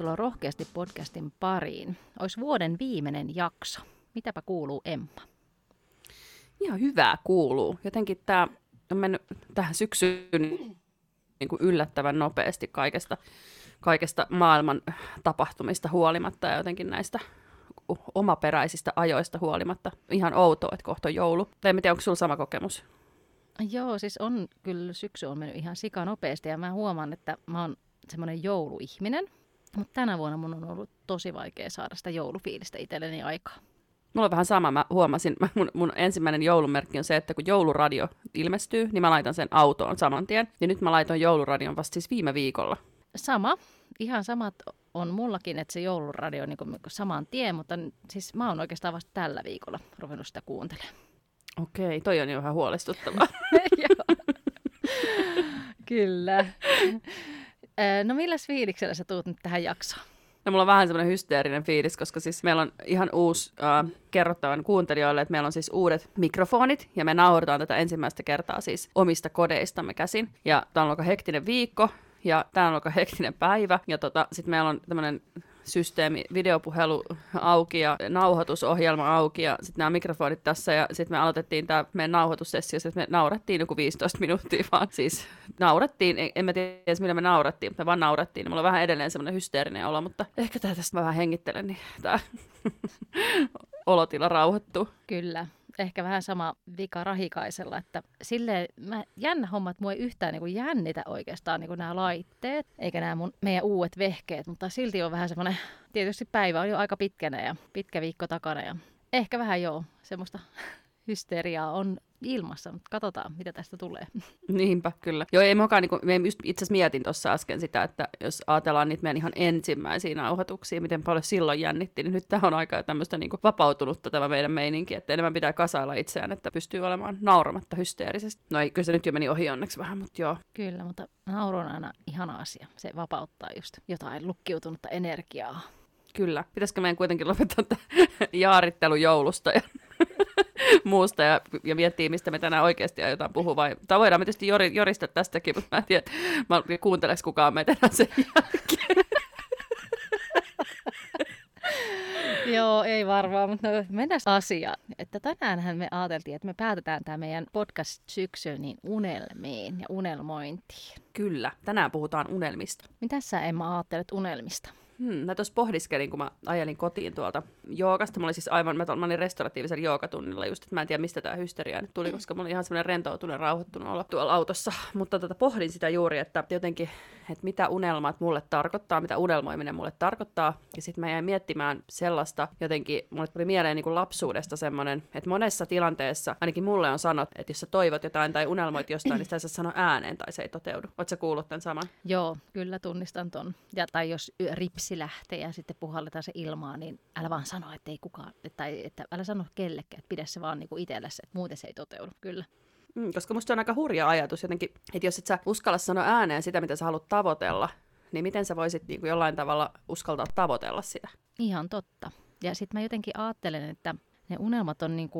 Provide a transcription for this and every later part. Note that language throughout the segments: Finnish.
Tervetuloa rohkeasti podcastin pariin. Olisi vuoden viimeinen jakso. Mitäpä kuuluu Emma? Ihan hyvää kuuluu. Jotenkin tämä on mennyt tähän syksyyn niin kuin yllättävän nopeasti kaikesta, kaikesta maailman tapahtumista huolimatta ja jotenkin näistä omaperäisistä ajoista huolimatta. Ihan outoa, että kohta on joulu. Tai en tiedä, onko sulla sama kokemus? Joo, siis on kyllä syksy on mennyt ihan sika nopeasti ja mä huomaan, että mä oon semmoinen jouluihminen. Mutta tänä vuonna mun on ollut tosi vaikea saada sitä joulufiilistä itselleni aikaa. Mulla on vähän sama, mä huomasin, mun, mun ensimmäinen joulumerkki on se, että kun jouluradio ilmestyy, niin mä laitan sen autoon saman tien. Ja nyt mä laitoin jouluradion vasta siis viime viikolla. Sama, ihan samat on mullakin, että se jouluradio on niin saman tien, mutta siis mä oon oikeastaan vasta tällä viikolla ruvennut sitä kuuntelemaan. Okei, toi on jo vähän huolestuttavaa. Kyllä. No milläs fiiliksellä sä tuut nyt tähän jaksoon? No mulla on vähän semmoinen hysteerinen fiilis, koska siis meillä on ihan uusi äh, kerrottavan kuuntelijoille, että meillä on siis uudet mikrofonit, ja me nauhoitetaan tätä ensimmäistä kertaa siis omista kodeistamme käsin. Ja tämä on aika hektinen viikko, ja tämä on aika hektinen päivä, ja tota, sitten meillä on tämmöinen systeemi, videopuhelu auki ja nauhoitusohjelma auki ja sitten nämä mikrofonit tässä ja sitten me aloitettiin tämä meidän nauhoitussessio, että me naurattiin joku 15 minuuttia vaan. Siis naurattiin, en mä tiedä millä me naurattiin, mutta me vaan naurattiin. Mulla on vähän edelleen semmoinen hysteerinen olo, mutta ehkä tää tästä mä vähän hengittelen, niin tämä olotila rauhoittuu. Kyllä ehkä vähän sama vika Rahikaisella, että sille mä, jännä homma, että mua ei yhtään niin kuin jännitä oikeastaan niin kuin nämä laitteet, eikä nämä mun, meidän uudet vehkeet, mutta silti on vähän semmoinen, tietysti päivä on jo aika pitkänä ja pitkä viikko takana ja ehkä vähän joo, semmoista hysteriaa on ilmassa, mutta katsotaan, mitä tästä tulee. Niinpä, kyllä. Joo, ei mukaan, niin kuin, me just itse asiassa mietin tuossa äsken sitä, että jos ajatellaan niitä meidän ihan ensimmäisiä nauhoituksia, miten paljon silloin jännitti, niin nyt tämä on aika tämmöistä niin kuin vapautunutta tämä meidän meininki, että enemmän pitää kasailla itseään, että pystyy olemaan nauramatta hysteerisesti. No ei, kyllä se nyt jo meni ohi onneksi vähän, mutta joo. Kyllä, mutta nauru on aina ihana asia. Se vapauttaa just jotain lukkiutunutta energiaa. Kyllä. Pitäisikö meidän kuitenkin lopettaa tämä jaarittelu joulusta ja muusta ja, ja miettii, mistä me tänään oikeasti aiotaan puhua. Vai, tai voidaan me tietysti jori, jorista tästäkin, mutta mä en tiedä, mä kuunteleeko kukaan meitä enää sen jälkeen. Joo, ei varmaan, mutta no, mennään asiaan. Että tänäänhän me ajateltiin, että me päätetään tämä meidän podcast-syksy niin unelmiin ja unelmointiin. Kyllä, tänään puhutaan unelmista. Mitä sä Emma ajattelet unelmista? Hmm, mä tuossa pohdiskelin, kun mä ajelin kotiin tuolta joogasta. Mulla oli siis aivan, mä, mä olin restauratiivisella joogatunnilla just, että mä en tiedä mistä tämä hysteria nyt tuli, koska mulla oli ihan semmoinen rentoutunut rauhoittunut olla tuolla autossa. Mutta tota, pohdin sitä juuri, että jotenkin, että mitä unelmat mulle tarkoittaa, mitä unelmoiminen mulle tarkoittaa. Ja sitten mä jäin miettimään sellaista, jotenkin mulle tuli mieleen niin kuin lapsuudesta semmoinen, että monessa tilanteessa, ainakin mulle on sanottu, että jos sä toivot jotain tai unelmoit jostain, niin sitä sä sano ääneen tai se ei toteudu. Oletko kuullut tämän saman? Joo, kyllä tunnistan ton. Ja, tai jos rips lapsi lähtee ja sitten puhalletaan se ilmaan, niin älä vaan sano, että ei kukaan, tai että älä sano kellekään, että pidä se vaan niin kuin itsellesi, että muuten se ei toteudu, kyllä. Mm, koska musta on aika hurja ajatus jotenkin, että jos et sä uskalla sanoa ääneen sitä, mitä sä haluat tavoitella, niin miten sä voisit niin kuin jollain tavalla uskaltaa tavoitella sitä? Ihan totta. Ja sitten mä jotenkin ajattelen, että ne unelmat on niin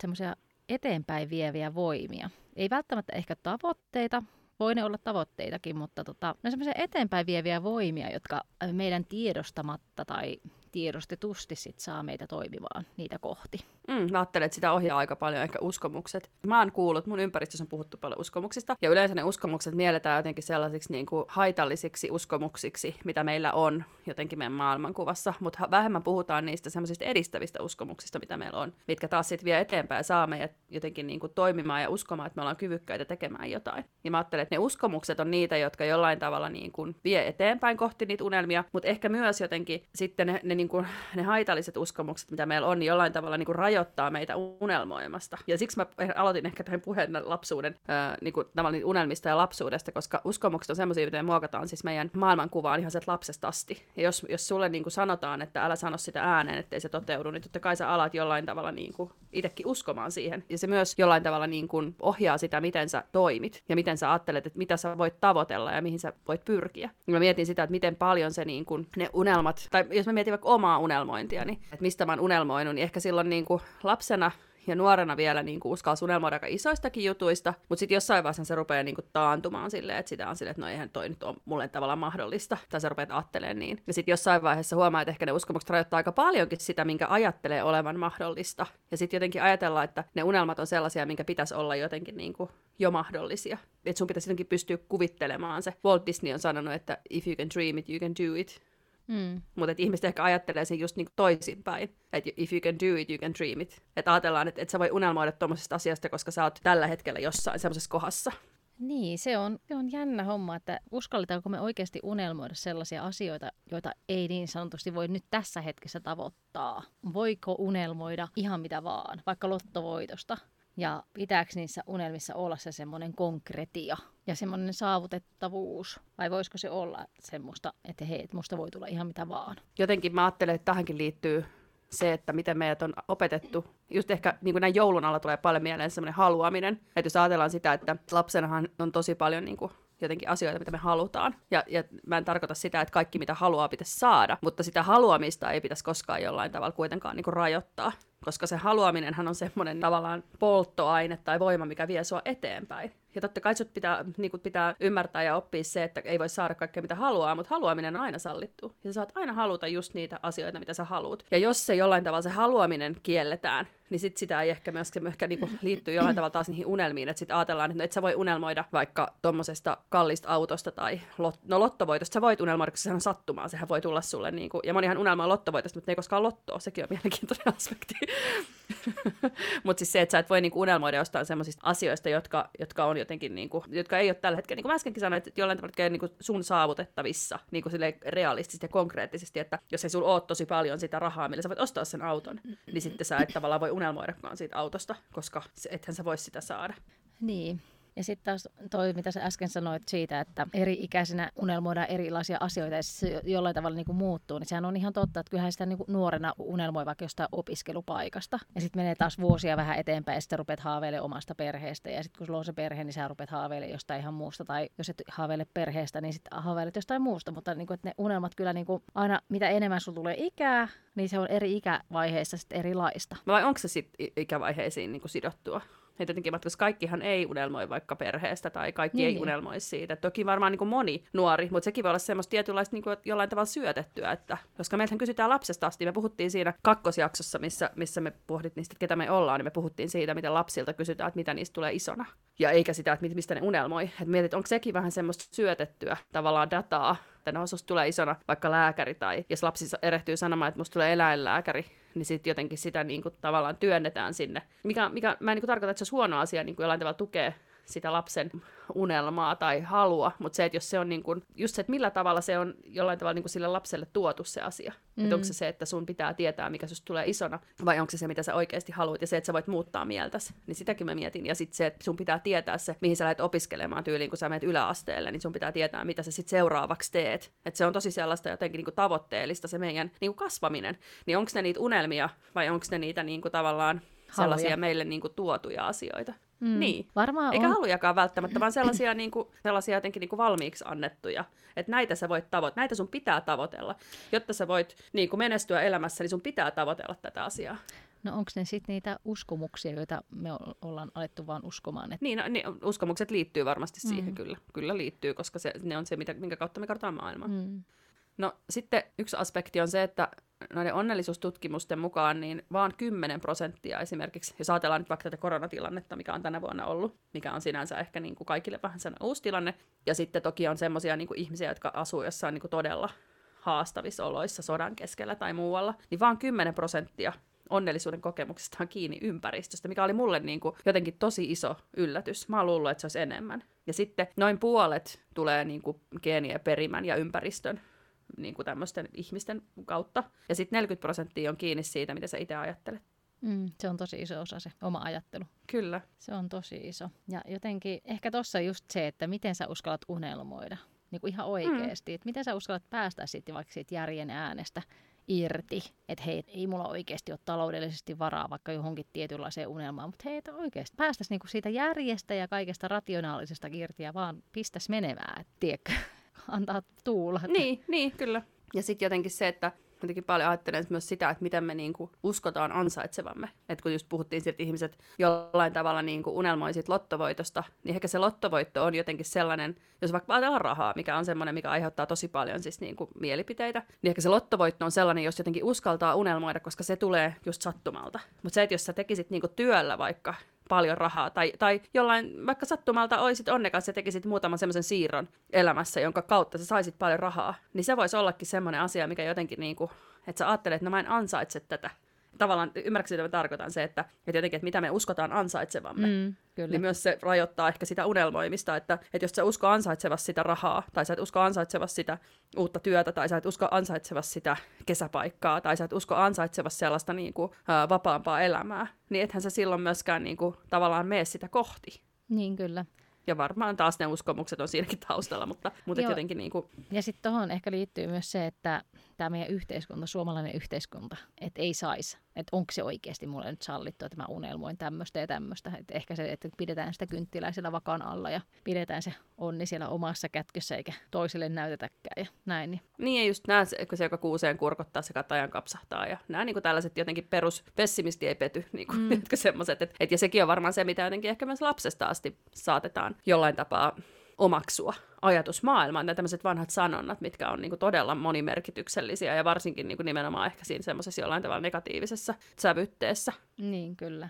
semmoisia eteenpäin vieviä voimia. Ei välttämättä ehkä tavoitteita, voi ne olla tavoitteitakin, mutta tota, ne on semmoisia eteenpäin vieviä voimia, jotka meidän tiedostamatta tai tiedostetusti sit saa meitä toimimaan niitä kohti. Mm, mä ajattelen, että sitä ohjaa aika paljon ehkä uskomukset. Mä oon kuullut, mun ympäristössä on puhuttu paljon uskomuksista, ja yleensä ne uskomukset mielletään jotenkin sellaisiksi niin kuin haitallisiksi uskomuksiksi, mitä meillä on jotenkin meidän maailmankuvassa, mutta vähemmän puhutaan niistä semmoisista edistävistä uskomuksista, mitä meillä on, mitkä taas sitten vie eteenpäin ja saa meidät jotenkin niin kuin toimimaan ja uskomaan, että me ollaan kyvykkäitä tekemään jotain. Ja mä ajattelen, että ne uskomukset on niitä, jotka jollain tavalla niin kuin vie eteenpäin kohti niitä unelmia, mutta ehkä myös jotenkin sitten ne, ne, niin kuin, ne haitalliset uskomukset, mitä meillä on, niin jollain tavalla niin kuin rajoittaa meitä unelmoimasta. Ja siksi mä aloitin ehkä tämän puheen lapsuuden ää, niin kuin, tavallaan unelmista ja lapsuudesta, koska uskomukset on semmoisia, miten muokataan siis meidän maailmankuvaan ihan sieltä lapsesta asti. Ja jos, jos sulle niin kuin sanotaan, että älä sano sitä ääneen, ettei se toteudu, niin totta kai sä alat jollain tavalla niin kuin itsekin uskomaan siihen. Ja se myös jollain tavalla niin kuin ohjaa sitä, miten sä toimit ja miten sä ajattelet, että mitä sä voit tavoitella ja mihin sä voit pyrkiä. Ja mä mietin sitä, että miten paljon se niin kuin, ne unelmat, tai jos mä mietin vaikka omaa unelmointia, niin että mistä mä oon unelmoinut, niin ehkä silloin niin kuin lapsena ja nuorena vielä niin kuin uskalsi unelmoida aika isoistakin jutuista, mutta sitten jossain vaiheessa se rupeaa niin kuin taantumaan silleen, että sitä on silleen, että no eihän toi nyt ole mulle tavallaan mahdollista, tai sä rupeat ajattelemaan niin. Ja sitten jossain vaiheessa huomaa, että ehkä ne uskomukset rajoittaa aika paljonkin sitä, minkä ajattelee olevan mahdollista. Ja sitten jotenkin ajatellaan, että ne unelmat on sellaisia, minkä pitäisi olla jotenkin niin kuin jo mahdollisia. Että sun pitäisi jotenkin pystyä kuvittelemaan se. Walt Disney on sanonut, että if you can dream it, you can do it. Mm. Mutta ihmiset ehkä ajattelee sen just niin toisinpäin. Että if you can do it, you can dream it. Että ajatellaan, että et sä voi unelmoida tuommoisesta asiasta, koska sä oot tällä hetkellä jossain semmoisessa kohdassa. Niin, se on, se on jännä homma, että uskalletaanko me oikeasti unelmoida sellaisia asioita, joita ei niin sanotusti voi nyt tässä hetkessä tavoittaa. Voiko unelmoida ihan mitä vaan, vaikka lottovoitosta? Ja pitääkö niissä unelmissa olla se semmoinen konkretia ja semmoinen saavutettavuus? Vai voisiko se olla semmoista, että hei, että musta voi tulla ihan mitä vaan? Jotenkin mä ajattelen, että tähänkin liittyy se, että miten meidät on opetettu. Just ehkä niin kuin näin joulun alla tulee paljon mieleen semmoinen haluaminen. Että jos ajatellaan sitä, että lapsenahan on tosi paljon niin kuin jotenkin asioita, mitä me halutaan. Ja, ja mä en tarkoita sitä, että kaikki mitä haluaa pitäisi saada, mutta sitä haluamista ei pitäisi koskaan jollain tavalla kuitenkaan niin kuin rajoittaa koska se haluaminenhan on semmoinen tavallaan polttoaine tai voima, mikä vie sua eteenpäin. Ja totta kai sut pitää, niin pitää ymmärtää ja oppia se, että ei voi saada kaikkea mitä haluaa, mutta haluaminen on aina sallittu. Ja sä saat aina haluta just niitä asioita, mitä sä haluat. Ja jos se jollain tavalla se haluaminen kielletään, niin sit sitä ei ehkä myöskään ehkä niinku liittyy jollain tavalla taas niihin unelmiin, että sitten ajatellaan, että no et sä voi unelmoida vaikka tuommoisesta kallista autosta tai lot, no lottovoitosta, sä voit unelmoida, koska sehän on sattumaa, sehän voi tulla sulle, niinku, ja monihan unelmaa lottovoitosta, mutta ne ei koskaan lottoa, sekin on mielenkiintoinen aspekti. mutta siis se, että sä et voi niinku unelmoida jostain sellaisista asioista, jotka, jotka on jotenkin, niinku, jotka ei ole tällä hetkellä, niin kuin mä äskenkin sanoin, että jollain tavalla niinku sun saavutettavissa niinku realistisesti ja konkreettisesti, että jos ei sulla ole tosi paljon sitä rahaa, millä sä voit ostaa sen auton, niin sitten sä et tavallaan voi unelmoidakaan siitä autosta, koska ethän sä voi sitä saada. Niin. Ja sitten taas toi, mitä sä äsken sanoit siitä, että eri-ikäisenä unelmoidaan erilaisia asioita ja se jollain tavalla niin kuin muuttuu, niin sehän on ihan totta, että kyllähän sitä niin kuin nuorena unelmoi vaikka jostain opiskelupaikasta. Ja sitten menee taas vuosia vähän eteenpäin ja sitten rupeat haaveilemaan omasta perheestä. Ja sitten kun sulla on se perhe, niin sä rupeat haaveilemaan jostain ihan muusta. Tai jos et haaveile perheestä, niin sitten haaveilet jostain muusta. Mutta niin kuin, että ne unelmat kyllä niin kuin, aina, mitä enemmän sulla tulee ikää, niin se on eri ikävaiheissa sitten erilaista. Vai onko se sitten ikävaiheisiin niin kuin sidottua? Että jotenkin, koska kaikkihan ei unelmoi vaikka perheestä tai kaikki niin, ei unelmoi siitä. Toki varmaan niin kuin moni nuori, mutta sekin voi olla semmoista tietynlaista niin kuin, jollain tavalla syötettyä, että koska meiltähän kysytään lapsesta asti, me puhuttiin siinä kakkosjaksossa, missä, missä me pohdittiin niistä, että ketä me ollaan, niin me puhuttiin siitä, miten lapsilta kysytään, että mitä niistä tulee isona. Ja eikä sitä, että mistä ne unelmoi. Että mietit, onko sekin vähän semmoista syötettyä tavallaan dataa, että no, tulee isona vaikka lääkäri, tai jos lapsi erehtyy sanomaan, että musta tulee eläinlääkäri, niin sitten jotenkin sitä niin kuin, tavallaan työnnetään sinne. Mikä, mikä mä en niin kuin, tarkoita, että se olisi huono asia niin kuin jollain tavalla tukea sitä lapsen unelmaa tai halua, mutta se, että jos se on niin kuin, just se, että millä tavalla se on jollain tavalla niin kuin sille lapselle tuotu se asia. Mm. Että onko se se, että sun pitää tietää, mikä susta tulee isona, vai onko se se, mitä sä oikeasti haluat, ja se, että sä voit muuttaa mieltäsi. Niin sitäkin mä mietin. Ja sitten se, että sun pitää tietää se, mihin sä lähdet opiskelemaan tyyliin, kun sä menet yläasteelle, niin sun pitää tietää, mitä sä sitten seuraavaksi teet. Että se on tosi sellaista jotenkin niin kuin tavoitteellista se meidän niin kuin kasvaminen. Niin onko ne niitä unelmia, vai onko ne niitä niin kuin tavallaan sellaisia Haluja. meille niin kuin tuotuja asioita. Mm, niin. Varmaan Eikä on. halujakaan välttämättä, vaan sellaisia, niin kuin, sellaisia jotenkin niin kuin valmiiksi annettuja. Että näitä sä voit tavoitella, näitä sun pitää tavoitella. Jotta sä voit niin kuin menestyä elämässä, niin sun pitää tavoitella tätä asiaa. No onko ne sitten niitä uskomuksia, joita me ollaan alettu vaan uskomaan? Että... Niin, no, niin, uskomukset liittyy varmasti siihen mm. kyllä. Kyllä liittyy, koska se, ne on se, mitä, minkä kautta me katsotaan maailmaa. Mm. No sitten yksi aspekti on se, että noiden onnellisuustutkimusten mukaan niin vaan 10 prosenttia esimerkiksi, jos ajatellaan nyt vaikka tätä koronatilannetta, mikä on tänä vuonna ollut, mikä on sinänsä ehkä niin kuin kaikille vähän sen uusi tilanne, ja sitten toki on semmoisia niin ihmisiä, jotka asuu jossain niin kuin todella haastavissa oloissa sodan keskellä tai muualla, niin vaan 10 prosenttia onnellisuuden kokemuksesta on kiinni ympäristöstä, mikä oli mulle niin kuin jotenkin tosi iso yllätys. Mä oon luullut, että se olisi enemmän. Ja sitten noin puolet tulee niin kuin geenien perimän ja ympäristön niin kuin tämmöisten ihmisten kautta. Ja sitten 40 prosenttia on kiinni siitä, mitä sä itse ajattelet. Mm, se on tosi iso osa se oma ajattelu. Kyllä. Se on tosi iso. Ja jotenkin ehkä tuossa just se, että miten sä uskallat unelmoida. Niin kuin ihan oikeasti. Mm. Että miten sä uskallat päästä sitten vaikka siitä järjen äänestä irti, että hei, ei mulla oikeasti ole taloudellisesti varaa vaikka johonkin tietynlaiseen unelmaan, mutta hei, että oikeasti päästäisiin niinku siitä järjestä ja kaikesta rationaalisesta irti ja vaan pistäisi menevää, tiedätkö, antaa tuulla. Niin, niin, kyllä. Ja sitten jotenkin se, että jotenkin paljon ajattelen myös sitä, että miten me niinku uskotaan ansaitsevamme. Että kun just puhuttiin siitä, että ihmiset jollain tavalla niinku unelmoisit lottovoitosta, niin ehkä se lottovoitto on jotenkin sellainen, jos vaikka ajatellaan rahaa, mikä on semmoinen, mikä aiheuttaa tosi paljon siis niinku mielipiteitä, niin ehkä se lottovoitto on sellainen, jos jotenkin uskaltaa unelmoida, koska se tulee just sattumalta. Mutta se, että jos sä tekisit niinku työllä vaikka paljon rahaa. Tai, tai jollain, vaikka sattumalta olisit onnekas ja tekisit muutaman semmoisen siirron elämässä, jonka kautta sä saisit paljon rahaa, niin se voisi ollakin semmoinen asia, mikä jotenkin niin kuin, että sä ajattelet, että no mä en ansaitse tätä tavallaan, ymmärrätkö mitä mä tarkoitan se, että, että jotenkin, että mitä me uskotaan ansaitsevamme, mm, kyllä. niin myös se rajoittaa ehkä sitä unelmoimista, että, että jos sä usko ansaitsevasi sitä rahaa, tai sä et usko ansaitsevasi sitä uutta työtä, tai sä et usko ansaitsevasi sitä kesäpaikkaa, tai sä et usko ansaitsevasi sellaista niin kuin, ää, vapaampaa elämää, niin ethän sä silloin myöskään niin kuin, tavallaan mene sitä kohti. Niin kyllä. Ja varmaan taas ne uskomukset on siinäkin taustalla, mutta, mutta jotenkin niin kuin... Ja sitten tuohon ehkä liittyy myös se, että tämä meidän yhteiskunta, suomalainen yhteiskunta, että ei saisi. Että onko se oikeasti mulle nyt sallittu, että mä unelmoin tämmöistä ja tämmöistä. Että ehkä se, että pidetään sitä kynttilää siellä vakaan alla ja pidetään se onni siellä omassa kätkössä eikä toiselle näytetäkään ja näin. Niin, niin ja just nämä, kun se joka kuuseen kurkottaa, se katajan kapsahtaa ja nämä niin kuin tällaiset jotenkin perus pessimisti ei pety, niin kuin, mm. semmoiset. Et, et, ja sekin on varmaan se, mitä jotenkin ehkä myös lapsesta asti saatetaan jollain tapaa omaksua ajatusmaailmaan, nämä tämmöiset vanhat sanonnat, mitkä on niin kuin todella monimerkityksellisiä ja varsinkin niin kuin nimenomaan ehkä siinä semmoisessa jollain tavalla negatiivisessa sävytteessä. Niin, kyllä.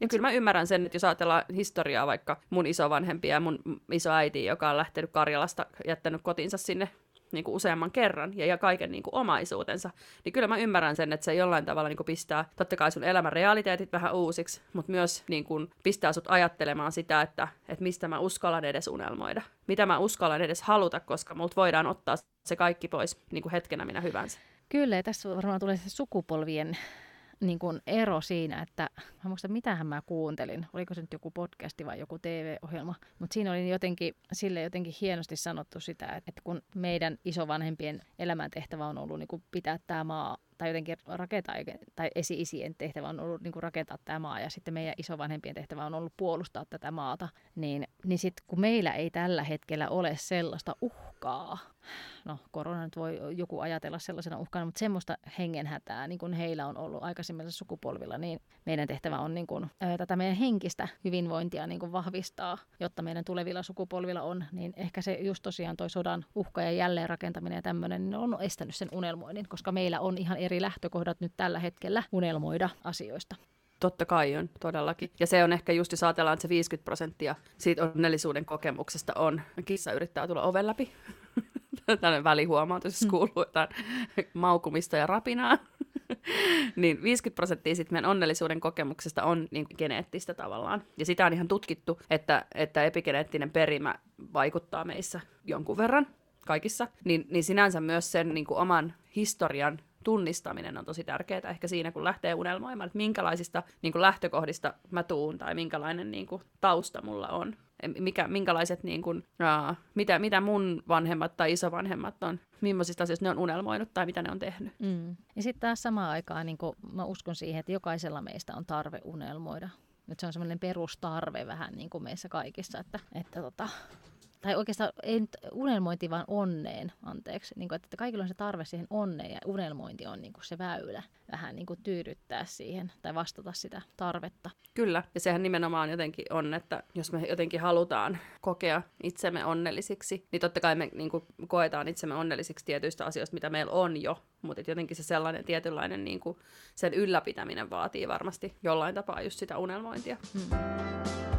Ja kyllä mä ymmärrän sen, että jos ajatellaan historiaa vaikka mun isovanhempia ja mun isoäiti, joka on lähtenyt Karjalasta, jättänyt kotinsa sinne niin kuin useamman kerran ja, ja kaiken niin kuin omaisuutensa, niin kyllä mä ymmärrän sen, että se jollain tavalla niin kuin pistää totta kai sun elämän realiteetit vähän uusiksi, mutta myös niin kuin pistää sut ajattelemaan sitä, että, että mistä mä uskallan edes unelmoida. Mitä mä uskallan edes haluta, koska multa voidaan ottaa se kaikki pois niin kuin hetkenä minä hyvänsä. Kyllä, ja tässä varmaan tulee se sukupolvien niin kuin ero siinä, että mä muistan mitähän mä kuuntelin, oliko se nyt joku podcasti vai joku TV-ohjelma, mutta siinä oli jotenkin, sille jotenkin hienosti sanottu sitä, että kun meidän isovanhempien elämäntehtävä on ollut niin kuin pitää tämä maa tai jotenkin rakentaa, tai esi-isien tehtävä on ollut niin kuin rakentaa tämä maa, ja sitten meidän isovanhempien tehtävä on ollut puolustaa tätä maata, niin, niin sitten kun meillä ei tällä hetkellä ole sellaista uhkaa, no korona nyt voi joku ajatella sellaisena uhkana, mutta semmoista hengenhätää, niin kuin heillä on ollut aikaisemmilla sukupolvilla, niin meidän tehtävä on niin kuin, tätä meidän henkistä hyvinvointia niin kuin vahvistaa, jotta meidän tulevilla sukupolvilla on, niin ehkä se just tosiaan toi sodan uhka ja jälleenrakentaminen ja tämmöinen, niin on estänyt sen unelmoinnin, koska meillä on ihan eri lähtökohdat nyt tällä hetkellä unelmoida asioista. Totta kai on, todellakin. Ja se on ehkä just, jos ajatellaan, että se 50 prosenttia siitä onnellisuuden kokemuksesta on, kissa yrittää tulla oven läpi. Tällainen välihuomautus, jos mm. kuuluu jotain maukumista ja rapinaa. niin 50 prosenttia sitten meidän onnellisuuden kokemuksesta on niin geneettistä tavallaan. Ja sitä on ihan tutkittu, että, että epigeneettinen perimä vaikuttaa meissä jonkun verran kaikissa. Niin, niin sinänsä myös sen niin kuin oman historian tunnistaminen on tosi tärkeää ehkä siinä, kun lähtee unelmoimaan, että minkälaisista niin kuin lähtökohdista mä tuun tai minkälainen niin kuin, tausta mulla on. Mikä, minkälaiset, niin kuin, uh, mitä, mitä mun vanhemmat tai isovanhemmat on, millaisista asioista ne on unelmoinut tai mitä ne on tehnyt. Mm. Ja sitten taas samaan aikaan niin kuin mä uskon siihen, että jokaisella meistä on tarve unelmoida. Nyt se on semmoinen perustarve vähän niin kuin meissä kaikissa, että, että tota, tai oikeastaan ei nyt unelmointi, vaan onneen, anteeksi. Niin kuin, että kaikilla on se tarve siihen onneen ja unelmointi on niin kuin se väylä vähän niin kuin tyydyttää siihen tai vastata sitä tarvetta. Kyllä, ja sehän nimenomaan jotenkin on, että jos me jotenkin halutaan kokea itsemme onnellisiksi, niin totta kai me niin kuin, koetaan itsemme onnellisiksi tietyistä asioista, mitä meillä on jo, mutta jotenkin se sellainen tietynlainen niin kuin, sen ylläpitäminen vaatii varmasti jollain tapaa just sitä unelmointia. Hmm.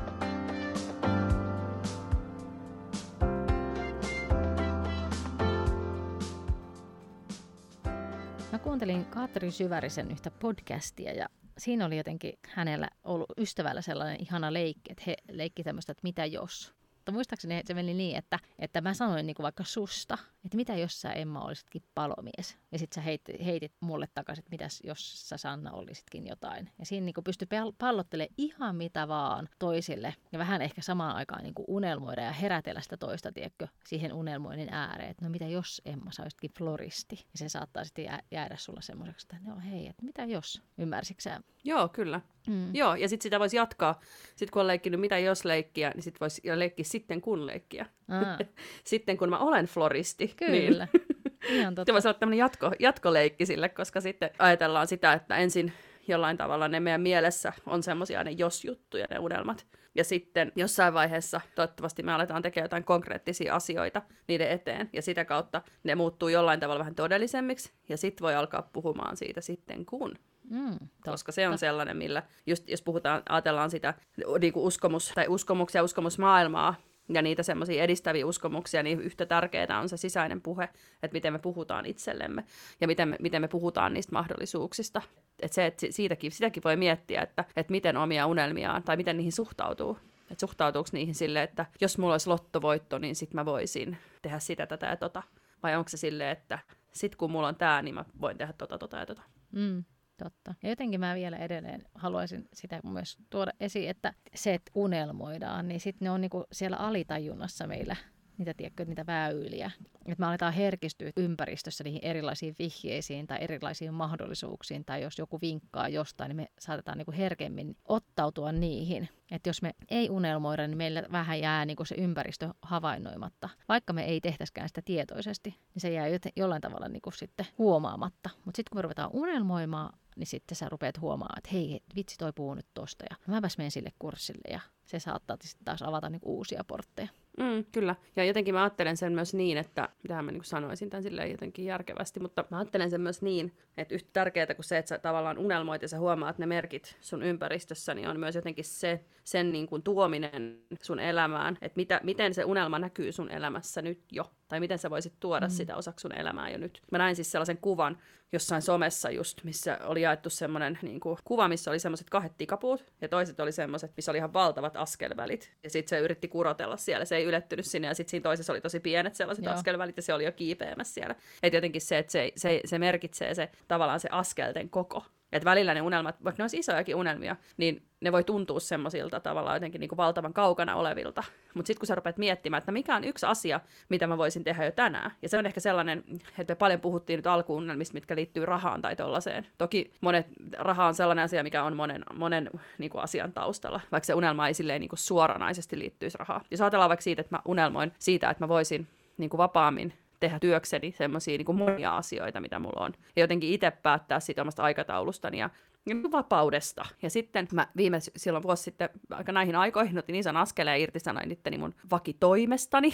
Mä kuuntelin Katri Syvärisen yhtä podcastia ja siinä oli jotenkin hänellä ollut ystävällä sellainen ihana leikki, että he leikki tämmöistä, että mitä jos mutta muistaakseni se meni niin, että, että mä sanoin niin kuin vaikka susta, että mitä jos sä Emma olisitkin palomies. Ja sitten sä heitit, heitit mulle takaisin, että mitäs jos sä Sanna olisitkin jotain. Ja siinä niin kuin pystyi pallottelemaan ihan mitä vaan toisille. Ja vähän ehkä samaan aikaan niin kuin unelmoida ja herätellä sitä toista, tiedätkö, siihen unelmoinnin ääreen. Että no mitä jos Emma sä olisikin floristi. Ja se saattaa sitten jäädä sulla semmoiseksi, että no hei, että mitä jos, ymmärsitkö sä? Joo, kyllä. Mm. Joo, ja sitten sitä voisi jatkaa. Sitten kun on leikkinyt mitä jos leikkiä, niin sitten voisi leikkiä sitten kun leikkiä. sitten kun mä olen floristi. Kyllä. Niin... Ihan totta. Voisi olla tämmöinen jatko, jatkoleikki sille, koska sitten ajatellaan sitä, että ensin jollain tavalla ne meidän mielessä on semmoisia ne jos-juttuja, ne unelmat. Ja sitten jossain vaiheessa toivottavasti me aletaan tekemään jotain konkreettisia asioita niiden eteen. Ja sitä kautta ne muuttuu jollain tavalla vähän todellisemmiksi. Ja sitten voi alkaa puhumaan siitä sitten kun. Mm, koska se on sellainen, millä, just jos puhutaan, ajatellaan sitä niin kuin uskomus, tai uskomuksia, uskomusmaailmaa, ja niitä semmoisia edistäviä uskomuksia, niin yhtä tärkeää on se sisäinen puhe, että miten me puhutaan itsellemme ja miten me, miten me puhutaan niistä mahdollisuuksista. Et se, että siitäkin, sitäkin voi miettiä, että, että miten omia unelmiaan tai miten niihin suhtautuu. Että suhtautuuko niihin sille, että jos mulla olisi lottovoitto, niin sit mä voisin tehdä sitä, tätä ja tota. Vai onko se silleen, että sit kun mulla on tämä, niin mä voin tehdä tota, tota ja tota. Mm. Totta. Ja jotenkin mä vielä edelleen haluaisin sitä myös tuoda esiin, että se, että unelmoidaan, niin sitten ne on niinku siellä alitajunnassa meillä niitä, tiedätkö, niitä väyliä. Että me aletaan herkistyä ympäristössä niihin erilaisiin vihjeisiin tai erilaisiin mahdollisuuksiin, tai jos joku vinkkaa jostain, niin me saatetaan niinku herkemmin ottautua niihin. Että jos me ei unelmoida, niin meillä vähän jää niinku se ympäristö havainnoimatta. Vaikka me ei tehtäskään sitä tietoisesti, niin se jää jollain tavalla niinku sitten huomaamatta. Mutta sitten kun me ruvetaan unelmoimaan, niin sitten sä rupeat huomaamaan, että hei, vitsi toi puhuu nyt tosta ja mäpäs menen sille kurssille ja se saattaa taas avata niinku uusia portteja. Mm, kyllä. Ja jotenkin mä ajattelen sen myös niin, että, mitä mä niin sanoisin tämän silleen jotenkin järkevästi, mutta mä ajattelen sen myös niin, että yhtä tärkeää kuin se, että sä tavallaan unelmoit ja sä huomaat ne merkit sun ympäristössä, niin on myös jotenkin se, sen niin kuin tuominen sun elämään, että mitä, miten se unelma näkyy sun elämässä nyt jo, tai miten sä voisit tuoda mm. sitä osaksi sun elämää jo nyt. Mä näin siis sellaisen kuvan jossain somessa just, missä oli jaettu semmoinen niin kuin, kuva, missä oli semmoiset kahdet tikapuut, ja toiset oli semmoiset, missä oli ihan valtavat askelvälit, ja sitten se yritti kurotella siellä, se ei ylettynyt sinne, ja sitten siinä toisessa oli tosi pienet sellaiset Joo. askelvälit, ja se oli jo kiipeämässä siellä. Että jotenkin se, että se, se, se merkitsee se tavallaan se askelten koko, että välillä ne unelmat, vaikka ne olisi isojakin unelmia, niin ne voi tuntua semmoisilta tavallaan jotenkin niin kuin valtavan kaukana olevilta. Mutta sitten kun sä rupeat miettimään, että mikä on yksi asia, mitä mä voisin tehdä jo tänään. Ja se on ehkä sellainen, että me paljon puhuttiin nyt alkuunelmista, mitkä liittyy rahaan tai tollaiseen. Toki monet, raha on sellainen asia, mikä on monen, monen niin kuin asian taustalla, vaikka se unelma ei silleen niin kuin suoranaisesti liittyisi rahaan. Jos ajatellaan vaikka siitä, että mä unelmoin siitä, että mä voisin niin kuin vapaammin tehdä työkseni semmoisia niin monia asioita, mitä mulla on. Ja jotenkin itse päättää siitä omasta aikataulustani ja niin vapaudesta. Ja sitten mä viime silloin vuosi sitten aika näihin aikoihin otin ison askeleen ja irtisanoin itteni mun vakitoimestani.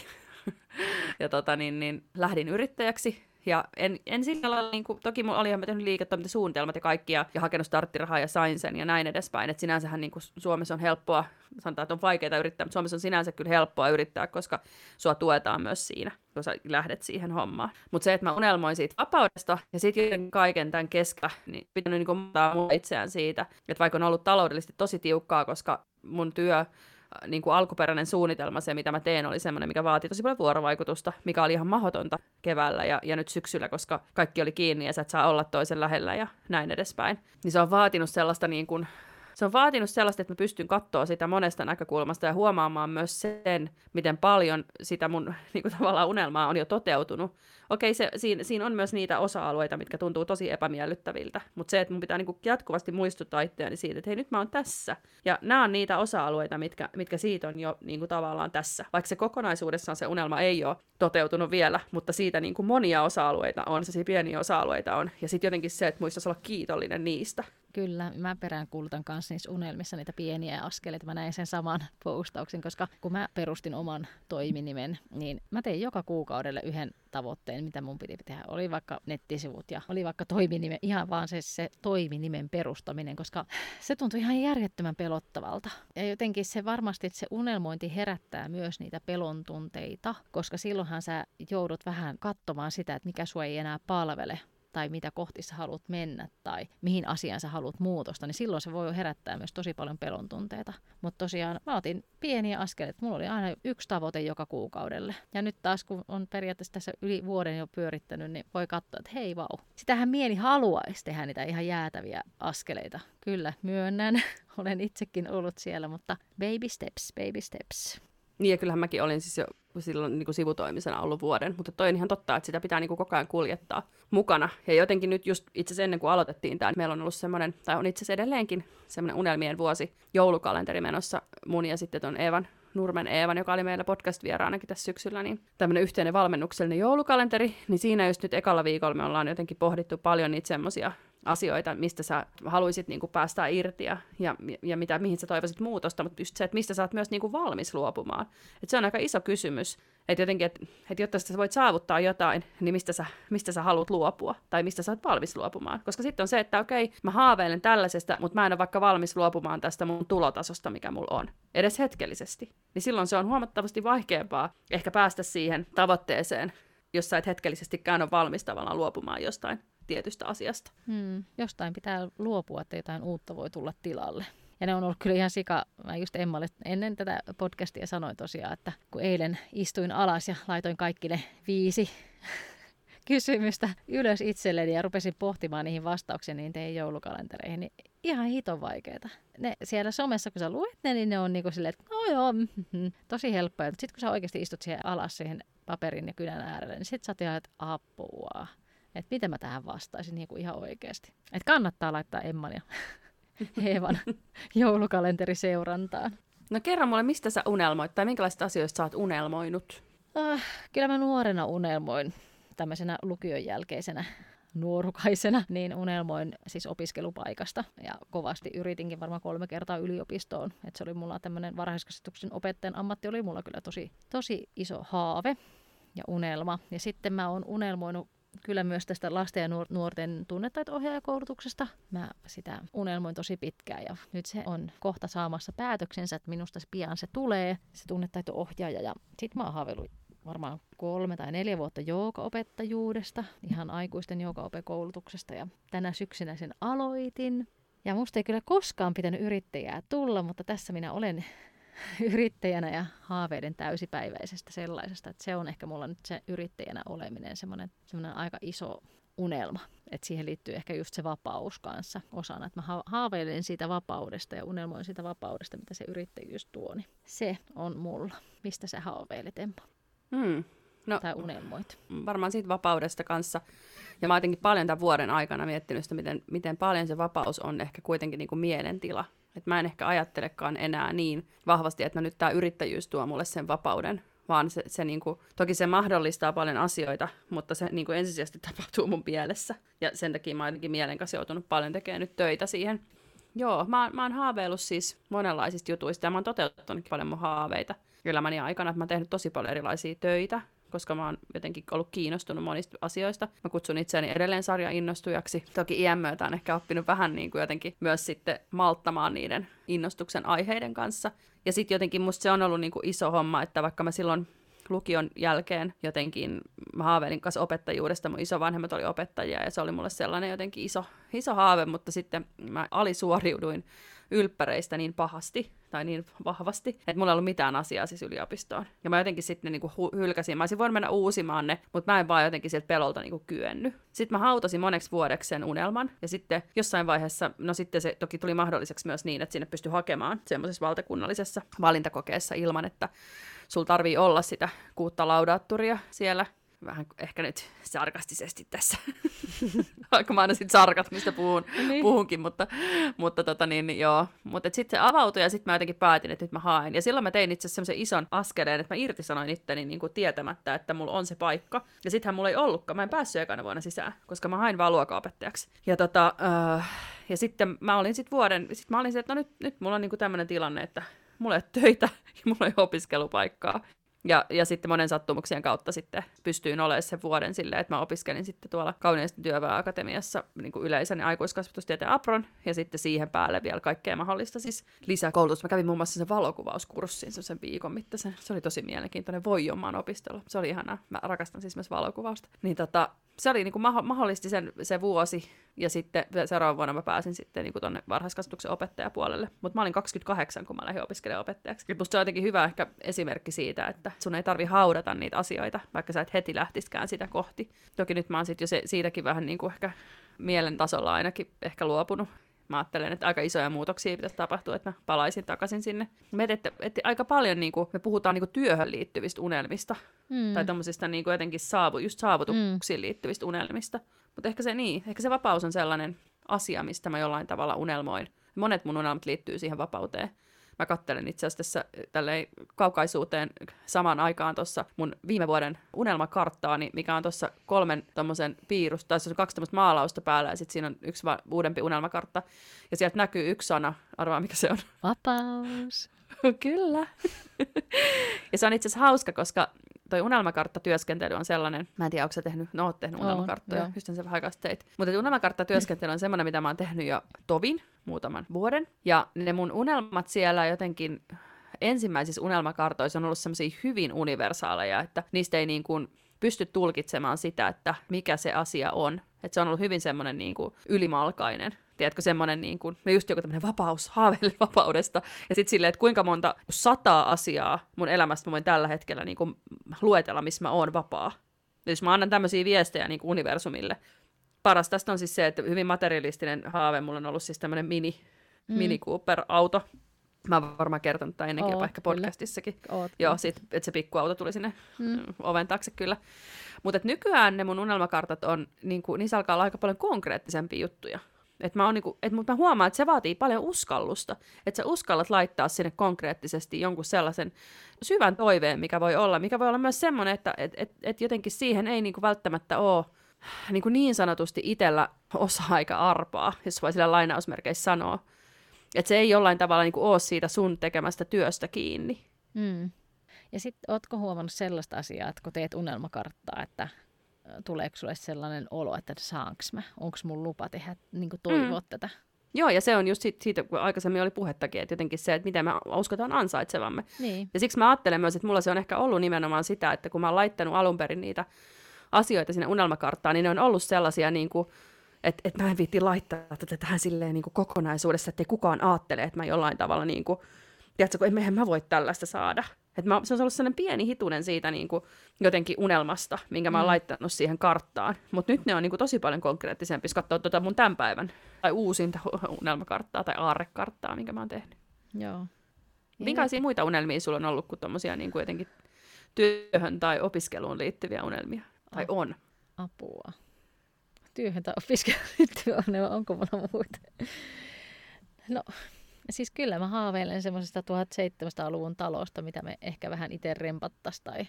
ja tota, niin, niin, lähdin yrittäjäksi ja en, en sillä lailla, niin kuin, toki mulla oli ihan tehnyt liiketoimintasuunnitelmat ja kaikki ja, hakenut starttirahaa ja sain sen ja näin edespäin. Että sinänsähän niin kuin Suomessa on helppoa, sanotaan, että on vaikeaa yrittää, mutta Suomessa on sinänsä kyllä helppoa yrittää, koska sua tuetaan myös siinä, kun sä lähdet siihen hommaan. Mutta se, että mä unelmoin siitä vapaudesta ja sitten kaiken tämän keskellä, niin pitänyt niin muuttaa itseään siitä, että vaikka on ollut taloudellisesti tosi tiukkaa, koska mun työ niin kuin alkuperäinen suunnitelma, se mitä mä teen, oli semmoinen, mikä vaati tosi paljon vuorovaikutusta, mikä oli ihan mahdotonta keväällä ja, ja nyt syksyllä, koska kaikki oli kiinni ja sä et saa olla toisen lähellä ja näin edespäin. Niin se on vaatinut sellaista niin kuin se on vaatinut sellaista, että mä pystyn katsoa sitä monesta näkökulmasta ja huomaamaan myös sen, miten paljon sitä mun niin kuin tavallaan unelmaa on jo toteutunut. Okei, se, siinä, siinä on myös niitä osa-alueita, mitkä tuntuu tosi epämiellyttäviltä, mutta se, että mun pitää niin kuin jatkuvasti muistuttaa itseäni siitä, että hei, nyt mä oon tässä. Ja nämä on niitä osa-alueita, mitkä, mitkä siitä on jo niin kuin tavallaan tässä. Vaikka se kokonaisuudessaan se unelma ei ole toteutunut vielä, mutta siitä niin kuin monia osa-alueita on, se pieniä osa-alueita on. Ja sitten jotenkin se, että muistaisi olla kiitollinen niistä. Kyllä, mä perään kuulutan kanssa niissä unelmissa niitä pieniä askeleita. Mä näin sen saman postauksen, koska kun mä perustin oman toiminimen, niin mä tein joka kuukaudelle yhden tavoitteen, mitä mun piti tehdä. Oli vaikka nettisivut ja oli vaikka toiminimen, ihan vaan se, se toiminimen perustaminen, koska se tuntui ihan järjettömän pelottavalta. Ja jotenkin se varmasti, että se unelmointi herättää myös niitä pelon tunteita, koska silloinhan sä joudut vähän katsomaan sitä, että mikä sua ei enää palvele tai mitä kohti sä haluat mennä tai mihin asiaan sä haluat muutosta, niin silloin se voi herättää myös tosi paljon pelon tunteita. Mutta tosiaan mä otin pieniä askeleita. Mulla oli aina yksi tavoite joka kuukaudelle. Ja nyt taas kun on periaatteessa tässä yli vuoden jo pyörittänyt, niin voi katsoa, että hei vau. Sitähän mieli haluaisi tehdä niitä ihan jäätäviä askeleita. Kyllä, myönnän. Olen itsekin ollut siellä, mutta baby steps, baby steps. Niin ja kyllähän mäkin olin siis jo silloin niin kuin sivutoimisena ollut vuoden, mutta toi on ihan totta, että sitä pitää niin kuin koko ajan kuljettaa mukana. Ja jotenkin nyt just itse asiassa ennen kuin aloitettiin tämä, meillä on ollut semmoinen, tai on itse asiassa edelleenkin semmoinen unelmien vuosi joulukalenteri menossa mun ja sitten ton Eevan Nurmen Eevan, joka oli meillä podcast-vieraanakin tässä syksyllä, niin tämmöinen yhteinen valmennuksellinen joulukalenteri, niin siinä just nyt ekalla viikolla me ollaan jotenkin pohdittu paljon niitä semmoisia asioita, mistä sä haluaisit niin kuin päästä irti ja, ja, ja mitä, mihin sä toivoisit muutosta, mutta just se, että mistä sä oot myös niin kuin valmis luopumaan. Et se on aika iso kysymys, että jotenkin, että, että jotta sä voit saavuttaa jotain, niin mistä sä, mistä sä haluat luopua tai mistä sä oot valmis luopumaan. Koska sitten on se, että okei, mä haaveilen tällaisesta, mutta mä en ole vaikka valmis luopumaan tästä mun tulotasosta, mikä mulla on, edes hetkellisesti. Niin silloin se on huomattavasti vaikeampaa ehkä päästä siihen tavoitteeseen, jos sä et hetkellisestikään ole valmis tavallaan luopumaan jostain tietystä asiasta. Hmm. Jostain pitää luopua, että jotain uutta voi tulla tilalle. Ja ne on ollut kyllä ihan sika. Mä just Emmalle ennen tätä podcastia sanoin tosiaan, että kun eilen istuin alas ja laitoin kaikki ne viisi kysymystä ylös itselleni ja rupesin pohtimaan niihin vastauksia niin tein joulukalentereihin, niin ihan hiton vaikeita. Ne siellä somessa, kun sä luet ne, niin ne on niinku silleen, että no joo, mm-hmm, tosi helppoa. Sitten kun sä oikeasti istut siihen alas siihen paperin ja kynän äärelle, niin sit sä oot ihan, että apua että miten mä tähän vastaisin niin kuin ihan oikeasti. Että kannattaa laittaa Emman ja Eevan joulukalenteri seurantaan. No kerro mulle, mistä sä unelmoit tai minkälaisista asioista sä oot unelmoinut? Uh, kyllä mä nuorena unelmoin tämmöisenä lukion jälkeisenä nuorukaisena, niin unelmoin siis opiskelupaikasta ja kovasti yritinkin varmaan kolme kertaa yliopistoon. Että se oli mulla tämmöinen varhaiskasvatuksen opettajan ammatti oli mulla kyllä tosi, tosi iso haave ja unelma. Ja sitten mä oon unelmoinut kyllä myös tästä lasten ja nuorten tunnetaito-ohjaajakoulutuksesta. Mä sitä unelmoin tosi pitkään ja nyt se on kohta saamassa päätöksensä, että minusta se pian se tulee, se tunnetaito-ohjaaja. Ja sit mä oon varmaan kolme tai neljä vuotta joogaopettajuudesta, ihan aikuisten joogaopekoulutuksesta ja tänä syksynä sen aloitin. Ja musta ei kyllä koskaan pitänyt yrittäjää tulla, mutta tässä minä olen yrittäjänä ja haaveiden täysipäiväisestä sellaisesta. Että se on ehkä mulla nyt se yrittäjänä oleminen semmoinen, semmoinen aika iso unelma. Että siihen liittyy ehkä just se vapaus kanssa osana. Että mä haaveilen siitä vapaudesta ja unelmoin siitä vapaudesta, mitä se yrittäjyys tuo. Niin se on mulla. Mistä sä haaveilet, Emma? Hmm. No, tai unelmoit? Varmaan siitä vapaudesta kanssa. Ja mä oon jotenkin paljon tämän vuoden aikana miettinyt sitä, miten, miten paljon se vapaus on ehkä kuitenkin niin kuin mielentila että mä en ehkä ajattelekaan enää niin vahvasti, että no nyt tämä yrittäjyys tuo mulle sen vapauden, vaan se, se niinku, toki se mahdollistaa paljon asioita, mutta se niinku ensisijaisesti tapahtuu mun mielessä. Ja sen takia mä oon mielen kanssa joutunut paljon tekemään nyt töitä siihen. Joo, mä, mä oon haaveillut siis monenlaisista jutuista ja mä oon toteuttanut paljon mun haaveita elämäni aikana, että mä oon tehnyt tosi paljon erilaisia töitä koska mä oon jotenkin ollut kiinnostunut monista asioista. Mä kutsun itseäni edelleen sarjainnostujaksi. Toki iän myötä on ehkä oppinut vähän niin kuin jotenkin myös sitten malttamaan niiden innostuksen aiheiden kanssa. Ja sitten jotenkin musta se on ollut niin kuin iso homma, että vaikka mä silloin lukion jälkeen jotenkin mä haaveilin kanssa opettajuudesta. Mun isovanhemmat oli opettajia ja se oli mulle sellainen jotenkin iso, iso haave, mutta sitten mä alisuoriuduin ylppäreistä niin pahasti tai niin vahvasti, että mulla ei ollut mitään asiaa siis yliopistoon. Ja mä jotenkin sitten niin kuin hylkäsin. Mä olisin voinut mennä uusimaan ne, mutta mä en vaan jotenkin sieltä pelolta niin kuin kyennyt. Sitten mä hautasin moneksi vuodeksi sen unelman, ja sitten jossain vaiheessa, no sitten se toki tuli mahdolliseksi myös niin, että sinne pystyi hakemaan semmoisessa valtakunnallisessa valintakokeessa ilman, että sulla tarvii olla sitä kuutta laudaatturia siellä vähän ehkä nyt sarkastisesti tässä, vaikka mä aina sitten sarkasmista puhun, niin. puhunkin, mutta, mutta tota niin, joo. Mutta sitten se avautui ja sitten mä jotenkin päätin, että nyt mä haen. Ja silloin mä tein itse asiassa semmoisen ison askeleen, että mä irtisanoin itteni niin kuin tietämättä, että mulla on se paikka. Ja sittenhän mulla ei ollutkaan, mä en päässyt ekana vuonna sisään, koska mä hain vaan luokaopettajaksi. Ja tota, uh, ja sitten mä olin sitten vuoden, sitten mä olin se, että no nyt, nyt mulla on niin tämmöinen tilanne, että mulla ei ole töitä ja mulla ei ole opiskelupaikkaa. Ja, ja sitten monen sattumuksien kautta sitten pystyin olemaan sen vuoden silleen, että mä opiskelin sitten tuolla Kauniisten työväenakatemiassa niin kuin yleisen aikuiskasvatustieteen apron, ja sitten siihen päälle vielä kaikkea mahdollista siis lisäkoulutusta. Mä kävin muun muassa sen valokuvauskurssin sen viikon mittaisen. Se oli tosi mielenkiintoinen. Voi omaan opiskella. Se oli ihanaa. Mä rakastan siis myös valokuvausta. Niin tota, se oli niin kuin mahdollisti sen, se vuosi, ja sitten seuraavana vuonna mä pääsin sitten niin tuonne varhaiskasvatuksen opettajapuolelle. Mutta mä olin 28, kun mä lähdin opiskelemaan opettajaksi. Ja musta se on jotenkin hyvä ehkä esimerkki siitä, että sun ei tarvi haudata niitä asioita, vaikka sä et heti lähtiskään sitä kohti. Toki nyt mä oon sitten jo se, siitäkin vähän niin kuin ehkä mielen tasolla ainakin ehkä luopunut. Mä ajattelen, että aika isoja muutoksia pitäisi tapahtua, että mä palaisin takaisin sinne. Me että, että aika paljon niin kuin, me puhutaan niin kuin työhön liittyvistä unelmista. Mm. Tai tämmöisistä niin kuin jotenkin saavu, just saavutuksiin mm. liittyvistä unelmista. Mutta ehkä se niin, ehkä se vapaus on sellainen asia, mistä mä jollain tavalla unelmoin. Monet mun unelmat liittyy siihen vapauteen mä kattelen itse asiassa tälleen kaukaisuuteen samaan aikaan tuossa mun viime vuoden unelmakarttaani, mikä on tuossa kolmen tommosen piirusta, tai se on kaksi tämmöistä maalausta päällä, ja sitten siinä on yksi va- uudempi unelmakartta, ja sieltä näkyy yksi sana, arvaa mikä se on. Vapaus. Kyllä. ja se on itse asiassa hauska, koska toi unelmakarttatyöskentely on sellainen, mä en tiedä, onko sä tehnyt, no oot tehnyt unelmakarttoja, just sen vähän aikaa teit. Mutta unelmakarttatyöskentely on sellainen, mitä mä oon tehnyt jo tovin muutaman vuoden. Ja ne mun unelmat siellä jotenkin ensimmäisissä unelmakartoissa on ollut semmoisia hyvin universaaleja, että niistä ei niin kuin pysty tulkitsemaan sitä, että mikä se asia on. Että se on ollut hyvin semmoinen niin kuin ylimalkainen tiedätkö, semmoinen niin kuin, no just joku tämmöinen vapaus, haaveille vapaudesta, ja sitten silleen, että kuinka monta sataa asiaa mun elämästä mä voin tällä hetkellä niin kuin luetella, missä mä oon vapaa. Ja jos mä annan tämmöisiä viestejä niin kuin universumille, paras tästä on siis se, että hyvin materialistinen haave mulla on ollut siis tämmöinen mini, mm. mini Cooper-auto, Mä oon varmaan kertonut tämän ennenkin, Oot, ehkä podcastissakin. Oot, Joo, sit, että se pikkuauto tuli sinne mm. oven taakse kyllä. Mutta nykyään ne mun unelmakartat on, niin kuin, niissä alkaa olla aika paljon konkreettisempia juttuja. Et mä, niinku, et, mutta mä huomaan, että se vaatii paljon uskallusta. Että sä uskallat laittaa sinne konkreettisesti jonkun sellaisen syvän toiveen, mikä voi olla. Mikä voi olla myös semmoinen, että et, et, et jotenkin siihen ei niinku välttämättä ole niin, kuin niin sanotusti itsellä osa-aika arpaa, jos voi sillä lainausmerkeissä sanoa. Että se ei jollain tavalla niin kuin ole siitä sun tekemästä työstä kiinni. Mm. Ja sitten ootko huomannut sellaista asiaa, että kun teet unelmakarttaa, että tuleeko sulle sellainen olo, että saanko mä, onko mun lupa tehdä, niin toivoa mm. tätä? Joo, ja se on just siitä, siitä, kun aikaisemmin oli puhettakin, että jotenkin se, että miten me uskotaan ansaitsevamme. Niin. Ja siksi mä ajattelen myös, että mulla se on ehkä ollut nimenomaan sitä, että kun mä oon laittanut alun perin niitä asioita sinne unelmakarttaan, niin ne on ollut sellaisia, niin kuin, että, että mä en viitti laittaa tätä tähän silleen niin kuin kokonaisuudessa, että ei kukaan ajattele, että mä jollain tavalla, niin kuin, tiedätkö, kun eihän mä voi tällaista saada. Et mä, se on ollut sellainen pieni hitunen siitä niin kuin, jotenkin unelmasta, minkä mä oon mm. laittanut siihen karttaan. Mutta nyt ne on niin kuin, tosi paljon konkreettisempi, jos katsoo tuota mun tämän päivän tai uusinta unelmakarttaa tai aarrekarttaa, minkä mä oon tehnyt. Joo. Minkälaisia muita unelmia sulla on ollut kuin tommosia niin kuin jotenkin työhön tai opiskeluun liittyviä unelmia? Tai on? Apua. Työhön tai opiskeluun liittyviä unelmia, onko mulla muita? No, Siis kyllä mä haaveilen semmoisesta 1700-luvun talosta, mitä me ehkä vähän itse rempattaisiin tai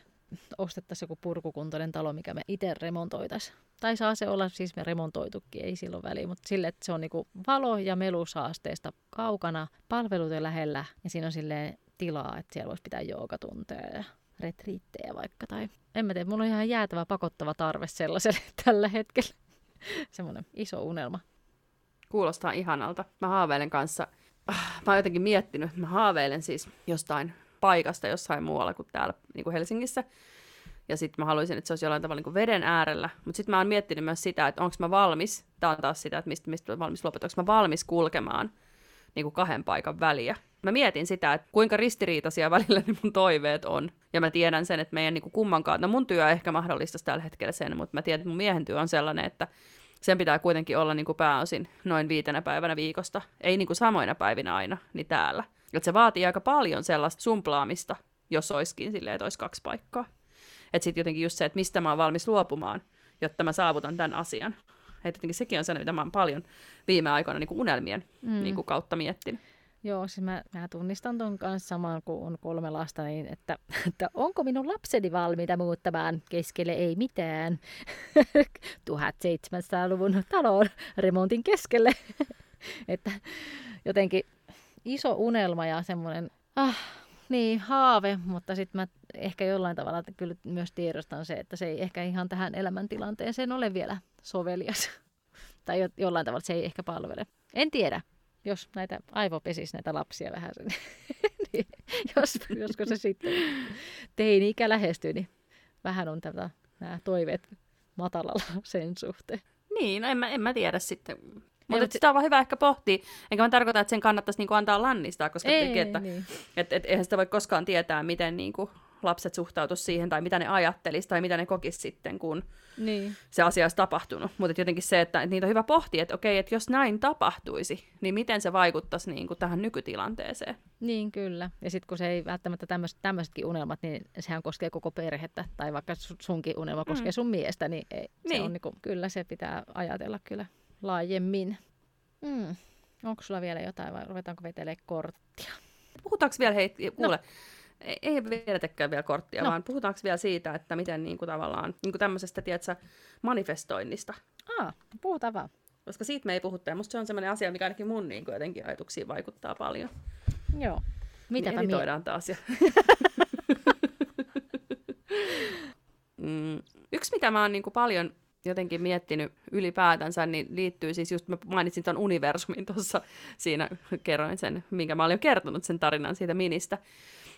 ostettaisiin joku purkukuntoinen talo, mikä me itse remontoitaisiin. Tai saa se olla, siis me remontoitukin, ei silloin väliin, mutta sille, että se on niinku valo- ja melusaasteesta kaukana, palveluiden lähellä ja siinä on sille tilaa, että siellä voisi pitää joogatunteja ja retriittejä vaikka. Tai en mä tiedä, mulla on ihan jäätävä pakottava tarve sellaiselle tällä hetkellä. Semmoinen iso unelma. Kuulostaa ihanalta. Mä haaveilen kanssa mä oon jotenkin miettinyt, että mä haaveilen siis jostain paikasta jossain muualla kuin täällä niin kuin Helsingissä. Ja sitten mä haluaisin, että se olisi jollain tavalla niin kuin veden äärellä. Mutta sitten mä oon miettinyt myös sitä, että onko mä valmis, tämä on taas sitä, että mistä, mistä valmis lopettaa, onko mä valmis kulkemaan niin kuin kahden paikan väliä. Mä mietin sitä, että kuinka ristiriitaisia välillä ne mun toiveet on. Ja mä tiedän sen, että meidän niin kuin kummankaan, no mun työ ehkä mahdollista tällä hetkellä sen, mutta mä tiedän, että mun miehen työ on sellainen, että sen pitää kuitenkin olla niin kuin pääosin noin viitenä päivänä viikosta, ei niin kuin samoina päivinä aina, niin täällä. Että se vaatii aika paljon sellaista sumplaamista, jos olisikin silleen, että olisi kaksi paikkaa. Että sitten jotenkin just se, että mistä mä oon valmis luopumaan, jotta mä saavutan tämän asian. Että sekin on sellainen, mitä mä oon paljon viime aikoina niin kuin unelmien mm. niin kuin kautta miettinyt. Joo, siis mä, mä tunnistan ton kanssa samaan, kun on kolme lasta, niin että, että onko minun lapseni valmiita muuttamaan keskelle ei mitään 1700-luvun talon remontin keskelle. että jotenkin iso unelma ja semmoinen, ah, niin, haave, mutta sitten mä ehkä jollain tavalla kyllä myös tiedostan se, että se ei ehkä ihan tähän elämäntilanteeseen ole vielä sovelias. tai jo, jollain tavalla se ei ehkä palvele. En tiedä, jos näitä aivopesis näitä lapsia vähän, niin jos, josko se sitten teini-ikä lähestyy, niin vähän on tätä, nämä toiveet matalalla sen suhteen. Niin, no en mä, en mä tiedä sitten. Mutta sitä on vaan hyvä ehkä pohtia. Enkä mä tarkoita, että sen kannattaisi niinku antaa lannistaa, koska ei, teki, että, niin. et, et, eihän sitä voi koskaan tietää, miten niinku lapset suhtautuisi siihen, tai mitä ne ajattelisi, tai mitä ne kokisi sitten, kun niin. se asia olisi tapahtunut. Mutta jotenkin se, että, että niitä on hyvä pohtia, että okei, että jos näin tapahtuisi, niin miten se vaikuttaisi niin kuin tähän nykytilanteeseen. Niin, kyllä. Ja sitten kun se ei välttämättä tämmöisetkin unelmat, niin sehän koskee koko perhettä, tai vaikka sunkin unelma koskee mm. sun miestä, niin, ei, niin. Se on niin kuin, kyllä se pitää ajatella kyllä laajemmin. Mm. Onko sulla vielä jotain vai ruvetaanko vetelee korttia? Puhutaanko vielä, hei, kuule, no ei, vedetäkään vielä korttia, no. vaan puhutaanko vielä siitä, että miten niin kuin tavallaan niin kuin tämmöisestä, tiedätkö, manifestoinnista. Aa, puhutaan vaan. Koska siitä me ei puhuttu, ja musta se on semmoinen asia, mikä ainakin mun niin kuin jotenkin ajatuksiin vaikuttaa paljon. Joo. Mitäpä niin editoidaan mie- taas. mm, yksi, mitä mä oon niin kuin paljon jotenkin miettinyt ylipäätänsä, niin liittyy siis just, mä mainitsin tuon universumin tuossa, siinä kerroin sen, minkä mä olin jo kertonut sen tarinan siitä ministä,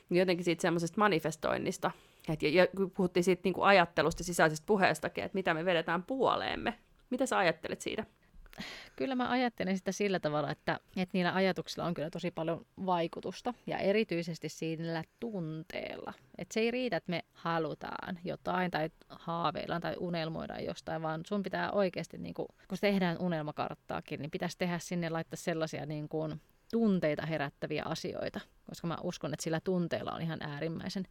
niin jotenkin siitä semmoisesta manifestoinnista, et, ja, ja puhuttiin siitä niin kuin ajattelusta, sisäisestä puheestakin, että mitä me vedetään puoleemme. Mitä sä ajattelet siitä? Kyllä mä ajattelen sitä sillä tavalla, että, että niillä ajatuksilla on kyllä tosi paljon vaikutusta ja erityisesti siinä tunteella. Että se ei riitä, että me halutaan jotain tai haaveillaan tai unelmoidaan jostain, vaan sun pitää oikeasti, niin kun, kun tehdään unelmakarttaakin, niin pitäisi tehdä sinne laittaa sellaisia niin kuin, tunteita herättäviä asioita, koska mä uskon, että sillä tunteella on ihan äärimmäisen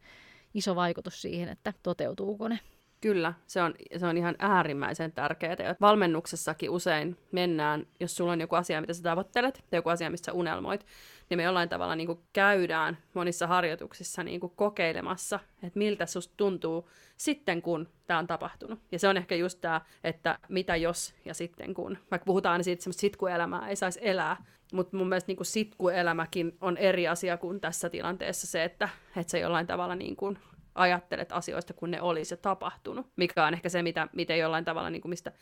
iso vaikutus siihen, että toteutuuko ne. Kyllä, se on, se on ihan äärimmäisen tärkeää. Ja valmennuksessakin usein mennään, jos sulla on joku asia, mitä sä tavoittelet, tai joku asia, mistä sä unelmoit, niin me jollain tavalla niin kuin käydään monissa harjoituksissa niin kuin kokeilemassa, että miltä susta tuntuu sitten, kun tämä on tapahtunut. Ja se on ehkä just tämä, että mitä jos ja sitten kun. Vaikka puhutaan siitä, että sitkuelämää ei saisi elää, mutta mun mielestä niin kuin sitkuelämäkin on eri asia kuin tässä tilanteessa se, että, että se jollain tavalla niin kuin ajattelet asioista, kun ne olisi jo tapahtunut. Mikä on ehkä se, mitä, miten jollain tavalla, niin kuin mistä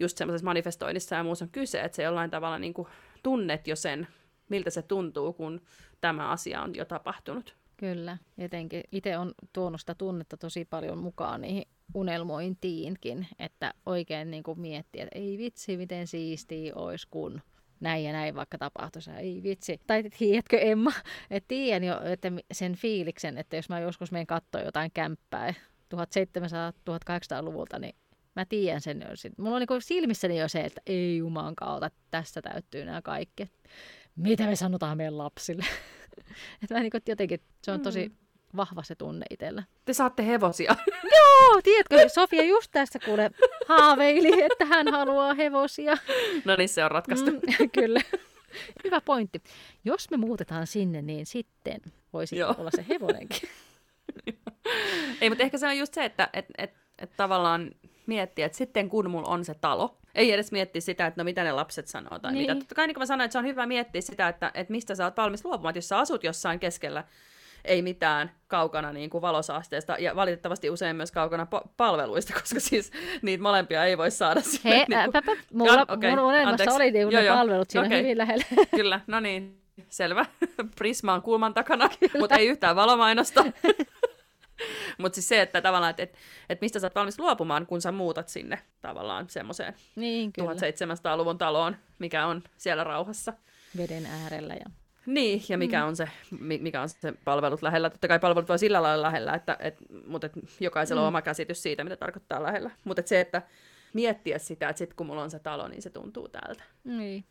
just semmoisessa manifestoinnissa ja muussa on kyse, että se jollain tavalla niin kuin tunnet jo sen, miltä se tuntuu, kun tämä asia on jo tapahtunut. Kyllä, jotenkin itse on tuonut sitä tunnetta tosi paljon mukaan niihin unelmointiinkin, että oikein niin kuin miettii, että ei vitsi, miten siistiä olisi, kun näin ja näin vaikka tapahtuisi. Ei vitsi. Tai tiedätkö Emma, että tiedän jo että sen fiiliksen, että jos mä joskus menen katsoa jotain kämppää 1700-1800-luvulta, niin mä tiedän sen jo. Mulla on niin silmissäni jo se, että ei juman kautta, tässä täyttyy nämä kaikki. Mitä me sanotaan meidän lapsille? että mä niin jotenkin, se on tosi mm vahva se tunne itsellä. Te saatte hevosia. Joo, tiedätkö, Sofia just tässä kuule haaveili, että hän haluaa hevosia. No niin, se on ratkaistu. Mm, kyllä. Hyvä pointti. Jos me muutetaan sinne, niin sitten voisi Joo. olla se hevonenkin. Ei, mutta ehkä se on just se, että et, et, et tavallaan miettiä, että sitten kun mulla on se talo, ei edes miettiä sitä, että no mitä ne lapset sanoo tai niin. mitä. Totta kai niin kuin mä sanoin, että se on hyvä miettiä sitä, että, että mistä sä oot valmis luopumaan. Että jos sä asut jossain keskellä ei mitään kaukana niin kuin valosaasteesta ja valitettavasti usein myös kaukana po- palveluista, koska siis niitä molempia ei voi saada sinne. He, niin kuin... mulla, Jan, okay, mun unelmassa oli niin ne palvelut siinä okay. hyvin lähellä. Kyllä, no niin, selvä. Prisma on kulman takana, mutta ei yhtään valomainosta. Mutta siis se, että tavallaan, että et, et mistä sä oot valmis luopumaan, kun sä muutat sinne tavallaan semmoiseen niin, 1700-luvun taloon, mikä on siellä rauhassa. veden äärellä. Ja... Niin, ja mikä, mm. on se, mikä on se palvelut lähellä. Totta kai palvelut voi sillä lailla lähellä, että, et, mutta et jokaisella mm. on oma käsitys siitä, mitä tarkoittaa lähellä. Mutta se, että miettiä sitä, että sit kun mulla on se talo, niin se tuntuu tältä. Niin.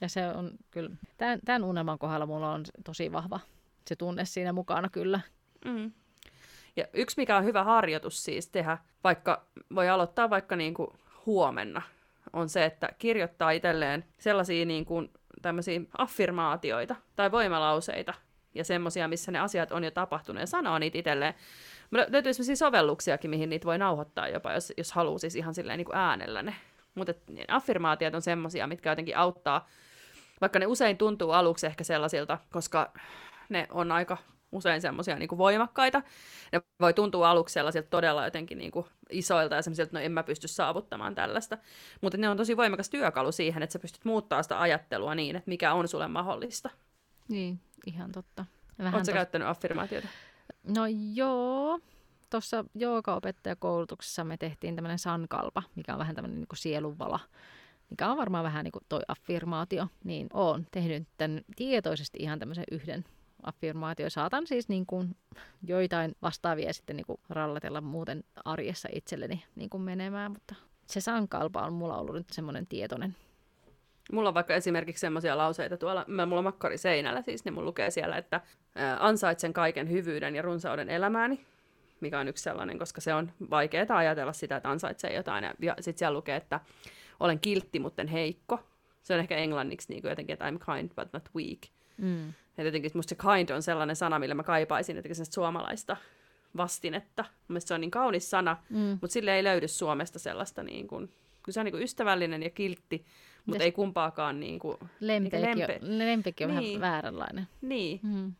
Ja se on kyllä, tämän, tämän unelman kohdalla mulla on tosi vahva se tunne siinä mukana kyllä. Mm. Ja yksi, mikä on hyvä harjoitus siis tehdä, vaikka voi aloittaa vaikka niin kuin huomenna, on se, että kirjoittaa itselleen sellaisia niin kuin tämmöisiä affirmaatioita tai voimalauseita ja semmoisia, missä ne asiat on jo tapahtunut ja sanoo niitä itselleen. Löytyy sellaisia sovelluksiakin, mihin niitä voi nauhoittaa jopa, jos, jos haluaa siis ihan silleen niin kuin äänellä ne. Mutta affirmaatiot on semmoisia, mitkä jotenkin auttaa, vaikka ne usein tuntuu aluksi ehkä sellaisilta, koska ne on aika usein semmoisia niin voimakkaita. Ne voi tuntua aluksi sellaisilta todella jotenkin niin kuin isoilta ja semmoisilta, että no en mä pysty saavuttamaan tällaista. Mutta ne on tosi voimakas työkalu siihen, että sä pystyt muuttaa sitä ajattelua niin, että mikä on sulle mahdollista. Niin, ihan totta. Vähän Oletko tos... käyttänyt affirmaatiota? No joo. Tuossa joogaopettajakoulutuksessa me tehtiin tämmöinen sankalpa, mikä on vähän tämmöinen niin sielunvala mikä on varmaan vähän niin kuin toi affirmaatio, niin oon tehnyt tämän tietoisesti ihan tämmöisen yhden affirmaatio. Saatan siis niin kuin joitain vastaavia sitten niin kuin rallatella muuten arjessa itselleni niin kuin menemään, mutta se sankalpa on mulla ollut nyt semmoinen tietoinen. Mulla on vaikka esimerkiksi semmoisia lauseita tuolla, mulla on makkari seinällä siis, niin mulla lukee siellä, että ansaitsen kaiken hyvyyden ja runsauden elämääni, mikä on yksi sellainen, koska se on vaikeaa ajatella sitä, että ansaitsee jotain. Ja, ja sitten siellä lukee, että olen kiltti, mutta en heikko. Se on ehkä englanniksi niin kuin jotenkin, että I'm kind but not weak. Mm. Ja jotenkin musta se kind on sellainen sana, millä mä kaipaisin jotenkin suomalaista vastinetta. Mielestäni se on niin kaunis sana, mm. mutta sille ei löydy Suomesta sellaista niin kuin, kun se on niin kuin ystävällinen ja kiltti, mutta ei kumpaakaan niin kuin, lempeäkin, lempe... on, lempeäkin on niin. vähän vääränlainen. Niin. Mm.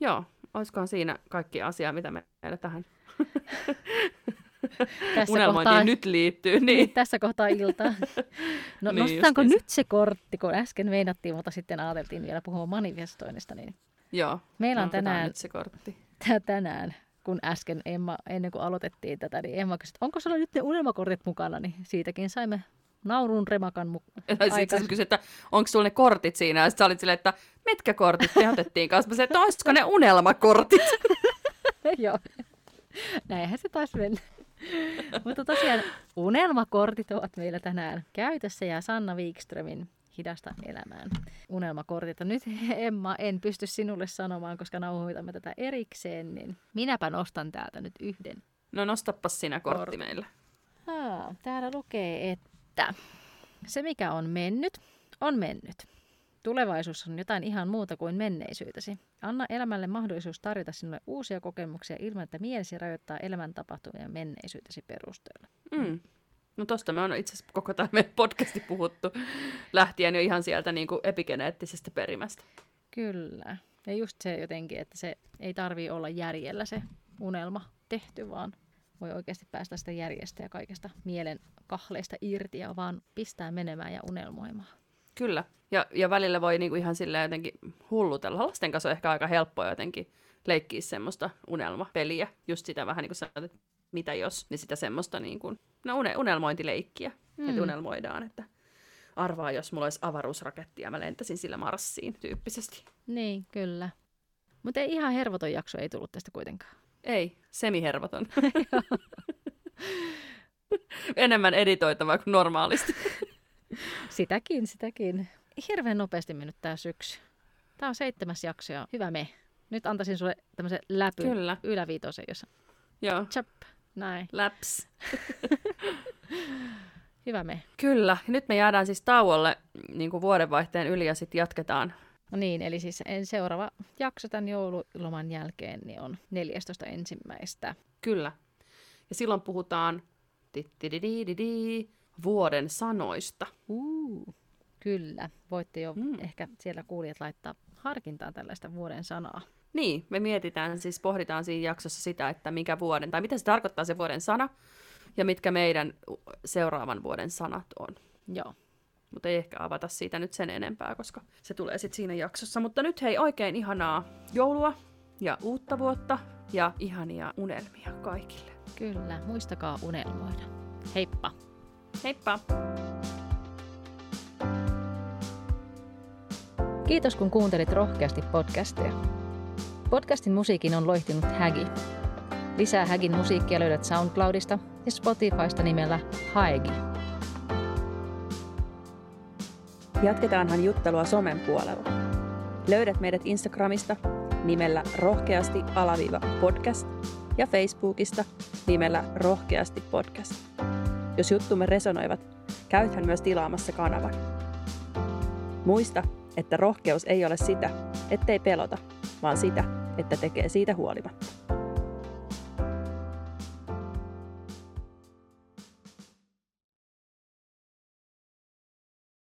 Joo, olisikohan siinä kaikki asia, mitä meillä tähän tässä Unelmointiin kohtaa, nyt liittyy. Niin. niin. Tässä kohtaa iltaa. No niin, nostetaanko nyt se kortti, kun äsken meinattiin, mutta sitten ajateltiin vielä puhua manifestoinnista. Niin Joo, Meillä on tänään, nyt se kortti. tänään, kun äsken Emma, ennen kuin aloitettiin tätä, niin Emma kysyi, onko sulla nyt ne unelmakortit mukana, niin siitäkin saimme naurun remakan mukaan. Sitten kysyi, että onko sulla ne kortit siinä, ja sitten sä olit silleen, että mitkä kortit te otettiin kanssa. Mä sanoin, että olisiko ne unelmakortit? Joo. Näinhän se taas mennä. Mutta tosiaan unelmakortit ovat meillä tänään käytössä ja Sanna Wikströmin hidasta elämään unelmakortit. Nyt Emma, en pysty sinulle sanomaan, koska nauhoitamme tätä erikseen, niin minäpä nostan täältä nyt yhden. No nostapas sinä kortti, kortti. meillä. Haa, täällä lukee, että se mikä on mennyt, on mennyt. Tulevaisuus on jotain ihan muuta kuin menneisyytesi. Anna elämälle mahdollisuus tarjota sinulle uusia kokemuksia ilman, että mielesi rajoittaa elämän tapahtumia menneisyytesi perusteella. Mm. No tosta me on itse asiassa koko tämä meidän podcasti puhuttu lähtien jo ihan sieltä niin kuin epigeneettisestä perimästä. Kyllä. Ja just se jotenkin, että se ei tarvii olla järjellä se unelma tehty, vaan voi oikeasti päästä sitä järjestä ja kaikesta mielen kahleista irti ja vaan pistää menemään ja unelmoimaan. Kyllä. Ja, ja välillä voi niinku ihan silleen jotenkin hullutella. Lasten kanssa on ehkä aika helppoa jotenkin leikkiä semmoista unelmapeliä. Just sitä vähän niin kuin sanoit, että mitä jos, niin sitä semmoista niin kuin, no unelmointileikkiä. Mm. Että unelmoidaan, että arvaa, jos mulla olisi avaruusraketti ja mä lentäisin sillä Marsiin tyyppisesti. Niin, kyllä. Mutta ei ihan hervoton jakso ei tullut tästä kuitenkaan. Ei, semihervoton. Enemmän editoitavaa kuin normaalisti. sitäkin, sitäkin. Hirveän nopeasti mennyt tämä syksy. Tämä on seitsemäs jakso ja hyvä me. Nyt antaisin sulle tämmöisen läpyn Kyllä. yläviitosen, jossa Joo. Chap, näin. Läps. hyvä me. Kyllä. Nyt me jäädään siis tauolle niin kuin vuodenvaihteen yli ja sitten jatketaan. No niin, eli siis seuraava jakso tämän joululoman jälkeen niin on 14. ensimmäistä. Kyllä. Ja silloin puhutaan vuoden sanoista. Uh, kyllä, voitte jo mm. ehkä siellä kuulijat laittaa harkintaan tällaista vuoden sanaa. Niin, me mietitään, siis pohditaan siinä jaksossa sitä, että mikä vuoden, tai mitä se tarkoittaa se vuoden sana, ja mitkä meidän seuraavan vuoden sanat on. Joo. Mutta ei ehkä avata siitä nyt sen enempää, koska se tulee sitten siinä jaksossa. Mutta nyt hei, oikein ihanaa joulua ja uutta vuotta ja ihania unelmia kaikille. Kyllä, muistakaa unelmoida. Heippa! Heippa! Kiitos kun kuuntelit rohkeasti podcastia. Podcastin musiikin on loihtinut Hägi. Lisää Hägin musiikkia löydät SoundCloudista ja Spotifysta nimellä Haegi. Jatketaanhan juttelua somen puolella. Löydät meidät Instagramista nimellä rohkeasti alaviiva podcast ja Facebookista nimellä rohkeasti podcast. Jos juttumme resonoivat, käythän myös tilaamassa kanavan. Muista, että rohkeus ei ole sitä, ettei pelota, vaan sitä, että tekee siitä huolimatta.